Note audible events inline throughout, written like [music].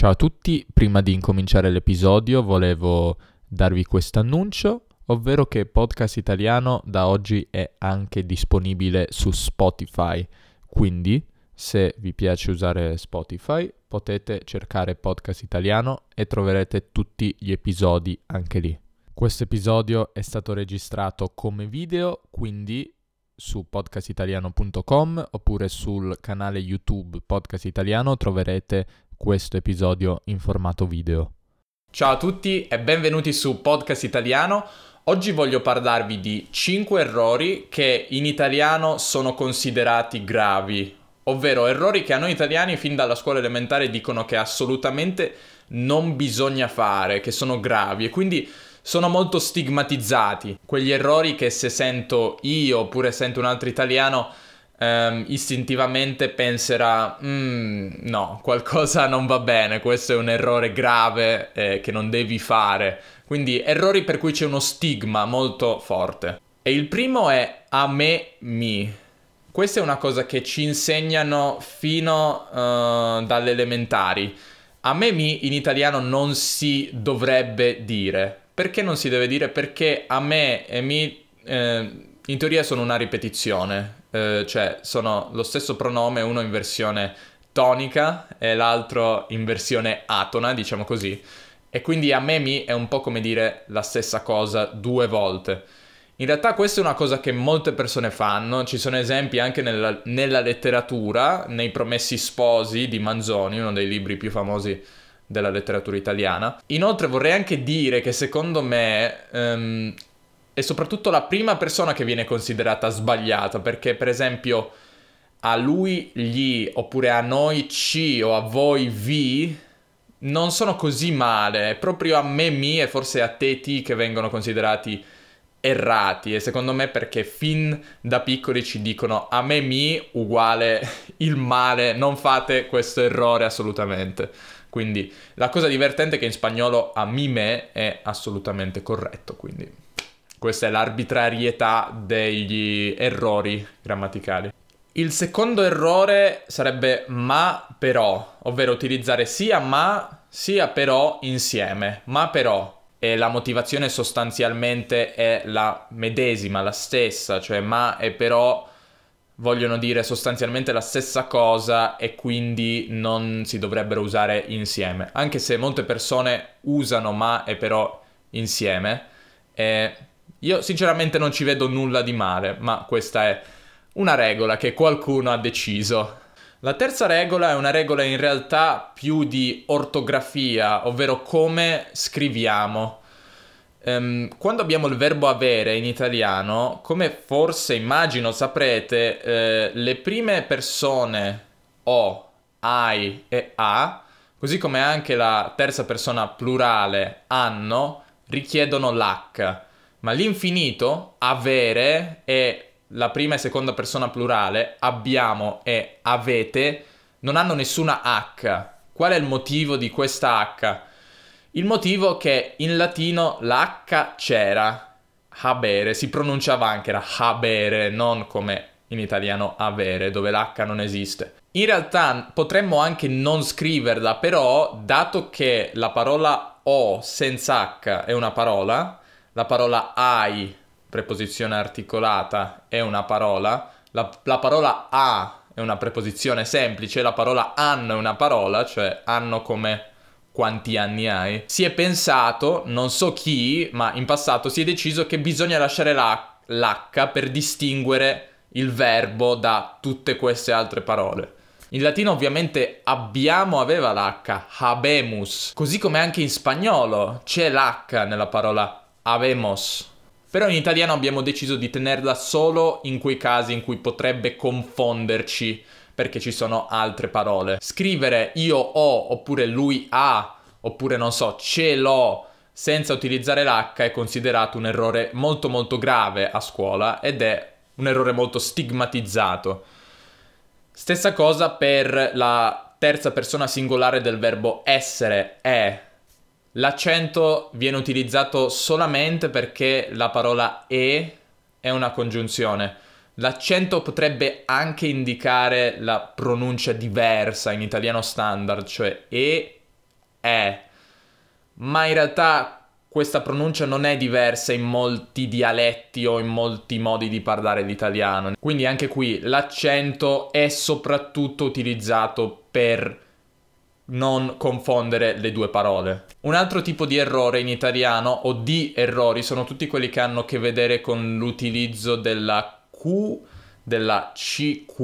Ciao a tutti, prima di incominciare l'episodio volevo darvi questo annuncio, ovvero che Podcast Italiano da oggi è anche disponibile su Spotify, quindi se vi piace usare Spotify potete cercare Podcast Italiano e troverete tutti gli episodi anche lì. Questo episodio è stato registrato come video, quindi su podcastitaliano.com oppure sul canale YouTube Podcast Italiano troverete questo episodio in formato video. Ciao a tutti e benvenuti su Podcast Italiano. Oggi voglio parlarvi di 5 errori che in italiano sono considerati gravi, ovvero errori che a noi italiani fin dalla scuola elementare dicono che assolutamente non bisogna fare, che sono gravi e quindi sono molto stigmatizzati. Quegli errori che se sento io oppure sento un altro italiano um, istintivamente penserà mm, no, qualcosa non va bene, questo è un errore grave eh, che non devi fare. Quindi errori per cui c'è uno stigma molto forte. E il primo è a me mi. Questa è una cosa che ci insegnano fino uh, dalle elementari. A me mi in italiano non si dovrebbe dire. Perché non si deve dire? Perché a me e mi eh, in teoria sono una ripetizione, eh, cioè sono lo stesso pronome, uno in versione tonica e l'altro in versione atona, diciamo così. E quindi a me mi è un po' come dire la stessa cosa due volte. In realtà questa è una cosa che molte persone fanno, ci sono esempi anche nella, nella letteratura, nei Promessi Sposi di Manzoni, uno dei libri più famosi della letteratura italiana. Inoltre vorrei anche dire che secondo me um, è soprattutto la prima persona che viene considerata sbagliata, perché per esempio a lui gli oppure a noi ci o a voi vi non sono così male, è proprio a me mi e forse a te ti che vengono considerati errati. E secondo me perché fin da piccoli ci dicono a me mi uguale il male, non fate questo errore assolutamente. Quindi la cosa divertente è che in spagnolo a mi me è assolutamente corretto, quindi questa è l'arbitrarietà degli errori grammaticali. Il secondo errore sarebbe ma però, ovvero utilizzare sia ma sia però insieme. Ma però e la motivazione sostanzialmente è la medesima, la stessa, cioè ma e però vogliono dire sostanzialmente la stessa cosa e quindi non si dovrebbero usare insieme. Anche se molte persone usano ma e però insieme. E io sinceramente non ci vedo nulla di male, ma questa è una regola che qualcuno ha deciso. La terza regola è una regola in realtà più di ortografia, ovvero come scriviamo. Um, quando abbiamo il verbo avere in italiano, come forse immagino saprete, eh, le prime persone o, ai e a, così come anche la terza persona plurale hanno, richiedono l'H. Ma l'infinito, avere e la prima e seconda persona plurale, abbiamo e avete, non hanno nessuna H. Qual è il motivo di questa H? Il motivo che in latino la H c'era, habere, si pronunciava anche era habere, non come in italiano avere, dove l'H non esiste. In realtà potremmo anche non scriverla, però dato che la parola O senza H è una parola, la parola ai, preposizione articolata, è una parola, la, la parola a è una preposizione semplice, la parola an è una parola, cioè hanno come quanti anni hai, si è pensato, non so chi, ma in passato si è deciso che bisogna lasciare la, l'H per distinguere il verbo da tutte queste altre parole. In latino ovviamente abbiamo aveva l'H, habemus, così come anche in spagnolo c'è l'H nella parola habemos. Però in italiano abbiamo deciso di tenerla solo in quei casi in cui potrebbe confonderci perché ci sono altre parole. Scrivere io ho oppure lui ha oppure non so ce l'ho senza utilizzare l'H è considerato un errore molto molto grave a scuola ed è un errore molto stigmatizzato. Stessa cosa per la terza persona singolare del verbo essere, è. L'accento viene utilizzato solamente perché la parola e è una congiunzione. L'accento potrebbe anche indicare la pronuncia diversa in italiano standard, cioè e è, ma in realtà questa pronuncia non è diversa in molti dialetti o in molti modi di parlare l'italiano. Quindi anche qui l'accento è soprattutto utilizzato per non confondere le due parole. Un altro tipo di errore in italiano o di errori sono tutti quelli che hanno a che vedere con l'utilizzo della Q, della CQ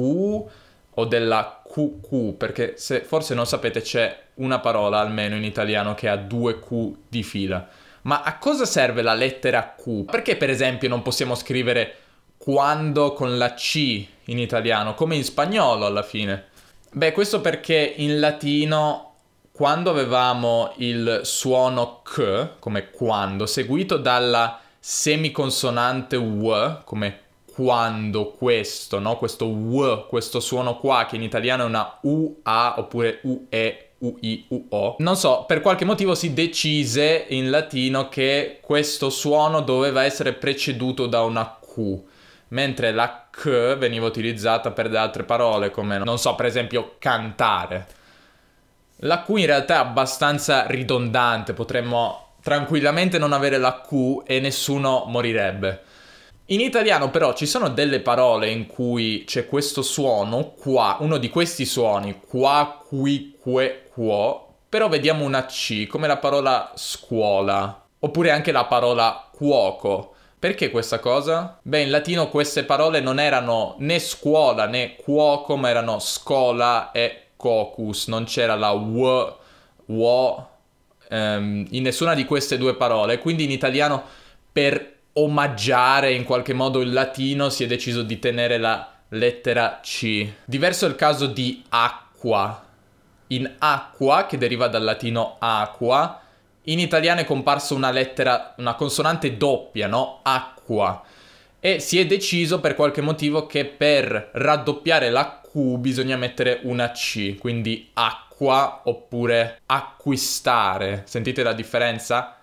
o della QQ, perché se forse non sapete c'è una parola almeno in italiano che ha due Q di fila. Ma a cosa serve la lettera Q? Perché per esempio non possiamo scrivere quando con la C in italiano, come in spagnolo alla fine? Beh, questo perché in latino quando avevamo il suono k, come quando, seguito dalla semiconsonante w, come quando questo, no? Questo w, questo suono qua, che in italiano è una UA oppure UE, UI, UO. Non so, per qualche motivo si decise in latino che questo suono doveva essere preceduto da una Q mentre la K veniva utilizzata per le altre parole come, non so, per esempio cantare. La Q in realtà è abbastanza ridondante, potremmo tranquillamente non avere la Q e nessuno morirebbe. In italiano però ci sono delle parole in cui c'è questo suono qua, uno di questi suoni, qua, qui, que, quo, però vediamo una C come la parola scuola, oppure anche la parola cuoco. Perché questa cosa? Beh, in latino queste parole non erano né scuola né cuoco, ma erano scola e cocus, non c'era la w, wo um, in nessuna di queste due parole, quindi in italiano per omaggiare in qualche modo il latino si è deciso di tenere la lettera C. Diverso è il caso di acqua. In acqua, che deriva dal latino aqua, in italiano è comparsa una lettera, una consonante doppia, no? Acqua. E si è deciso per qualche motivo che per raddoppiare la Q bisogna mettere una C, quindi acqua oppure acquistare. Sentite la differenza?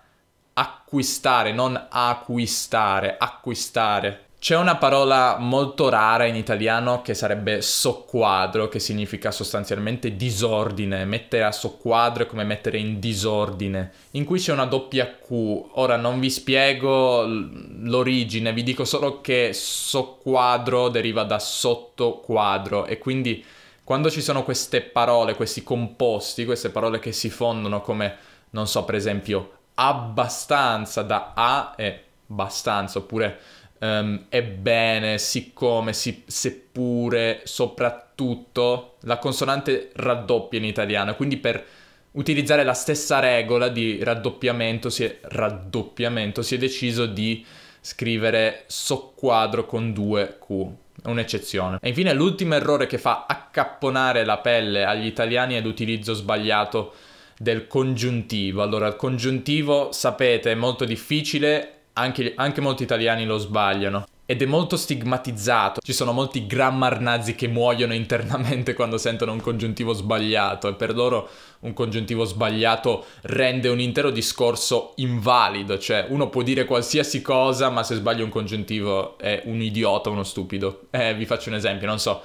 Acquistare, non acquistare, acquistare. C'è una parola molto rara in italiano che sarebbe soqquadro, che significa sostanzialmente disordine. Mettere a soqquadro è come mettere in disordine, in cui c'è una doppia Q. Ora non vi spiego l'origine, vi dico solo che soqquadro deriva da sottoquadro e quindi quando ci sono queste parole, questi composti, queste parole che si fondono come, non so, per esempio, abbastanza da A e abbastanza, oppure um, ebbene, siccome, si, seppure, soprattutto, la consonante raddoppia in italiano, quindi per utilizzare la stessa regola di raddoppiamento si è, raddoppiamento, si è deciso di scrivere soqquadro con due Q, un'eccezione. E infine l'ultimo errore che fa accapponare la pelle agli italiani è l'utilizzo sbagliato del congiuntivo. Allora, il congiuntivo, sapete, è molto difficile anche, anche molti italiani lo sbagliano. Ed è molto stigmatizzato. Ci sono molti grammar nazi che muoiono internamente [laughs] quando sentono un congiuntivo sbagliato e per loro un congiuntivo sbagliato rende un intero discorso invalido, cioè uno può dire qualsiasi cosa ma se sbaglia un congiuntivo è un idiota, uno stupido. Eh, vi faccio un esempio, non so.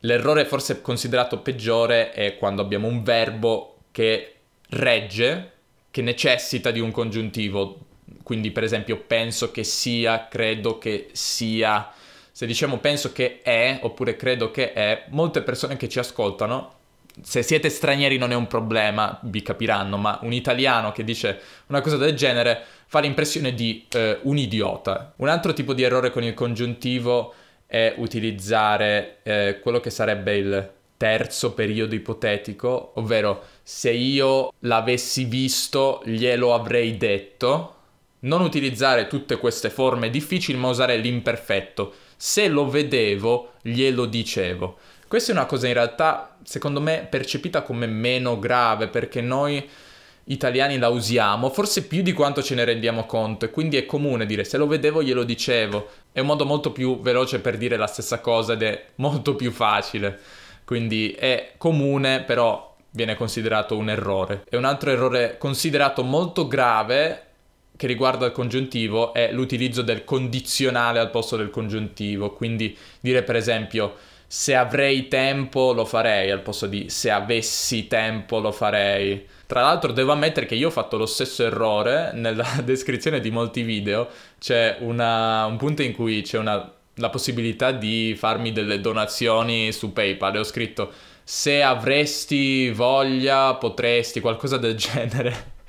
L'errore forse considerato peggiore è quando abbiamo un verbo che regge, che necessita di un congiuntivo quindi per esempio penso che sia, credo che sia. Se diciamo penso che è oppure credo che è, molte persone che ci ascoltano, se siete stranieri non è un problema, vi capiranno, ma un italiano che dice una cosa del genere fa l'impressione di eh, un idiota. Un altro tipo di errore con il congiuntivo è utilizzare eh, quello che sarebbe il terzo periodo ipotetico, ovvero se io l'avessi visto glielo avrei detto, non utilizzare tutte queste forme difficili, ma usare l'imperfetto. Se lo vedevo, glielo dicevo. Questa è una cosa in realtà, secondo me, percepita come meno grave, perché noi italiani la usiamo, forse più di quanto ce ne rendiamo conto, e quindi è comune dire se lo vedevo glielo dicevo. È un modo molto più veloce per dire la stessa cosa ed è molto più facile. Quindi è comune, però viene considerato un errore. E un altro errore considerato molto grave che riguarda il congiuntivo è l'utilizzo del condizionale al posto del congiuntivo, quindi dire per esempio se avrei tempo lo farei al posto di se avessi tempo lo farei. Tra l'altro devo ammettere che io ho fatto lo stesso errore nella [laughs] descrizione di molti video, c'è una, un punto in cui c'è una, la possibilità di farmi delle donazioni su PayPal e ho scritto se avresti voglia potresti, qualcosa del [laughs] genere.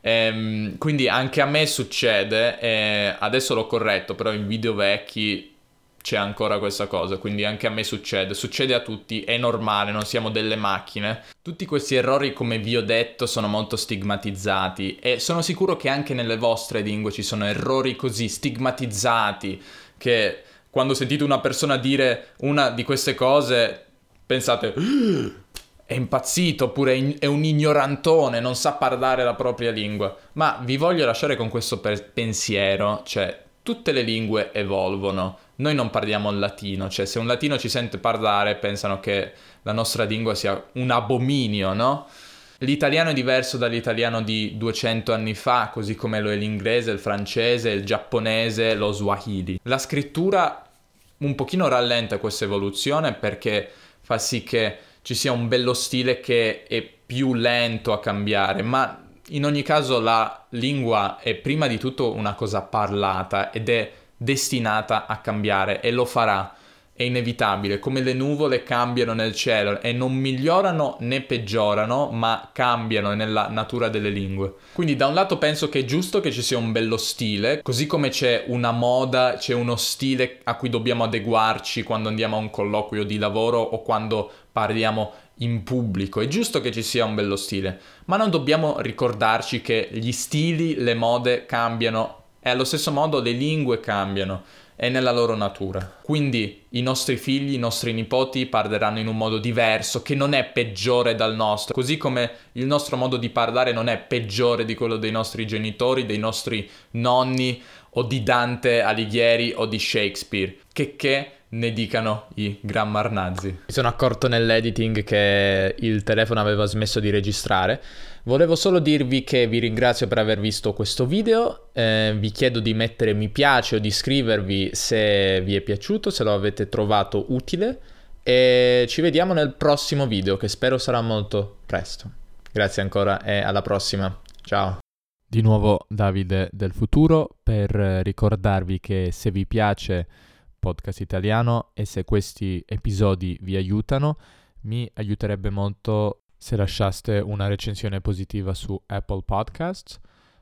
Ehm, quindi anche a me succede, e adesso l'ho corretto, però in video vecchi c'è ancora questa cosa, quindi anche a me succede, succede a tutti, è normale, non siamo delle macchine. Tutti questi errori, come vi ho detto, sono molto stigmatizzati e sono sicuro che anche nelle vostre lingue ci sono errori così stigmatizzati che quando sentite una persona dire una di queste cose pensate [gasps] è impazzito oppure è un ignorantone, non sa parlare la propria lingua. Ma vi voglio lasciare con questo pensiero, cioè tutte le lingue evolvono noi non parliamo il latino, cioè se un latino ci sente parlare pensano che la nostra lingua sia un abominio, no? L'italiano è diverso dall'italiano di 200 anni fa, così come lo è l'inglese, il francese, il giapponese, lo swahili. La scrittura un pochino rallenta questa evoluzione perché fa sì che ci sia un bello stile che è più lento a cambiare, ma in ogni caso la lingua è prima di tutto una cosa parlata ed è destinata a cambiare e lo farà. È inevitabile, come le nuvole cambiano nel cielo e non migliorano né peggiorano, ma cambiano nella natura delle lingue. Quindi da un lato penso che è giusto che ci sia un bello stile, così come c'è una moda, c'è uno stile a cui dobbiamo adeguarci quando andiamo a un colloquio di lavoro o quando parliamo in pubblico. È giusto che ci sia un bello stile, ma non dobbiamo ricordarci che gli stili, le mode cambiano e allo stesso modo le lingue cambiano, è nella loro natura. Quindi i nostri figli, i nostri nipoti parleranno in un modo diverso, che non è peggiore dal nostro, così come il nostro modo di parlare non è peggiore di quello dei nostri genitori, dei nostri nonni o di Dante Alighieri o di Shakespeare. Che che ne dicano i grammar nazi. Mi sono accorto nell'editing che il telefono aveva smesso di registrare. Volevo solo dirvi che vi ringrazio per aver visto questo video, eh, vi chiedo di mettere mi piace o di iscrivervi se vi è piaciuto, se lo avete trovato utile e ci vediamo nel prossimo video che spero sarà molto presto. Grazie ancora e alla prossima. Ciao. Di nuovo Davide del futuro per ricordarvi che se vi piace podcast italiano e se questi episodi vi aiutano, mi aiuterebbe molto se lasciaste una recensione positiva su Apple Podcasts,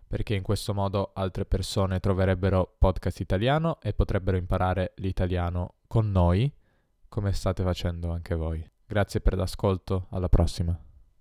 perché in questo modo altre persone troverebbero podcast italiano e potrebbero imparare l'italiano con noi, come state facendo anche voi. Grazie per l'ascolto, alla prossima.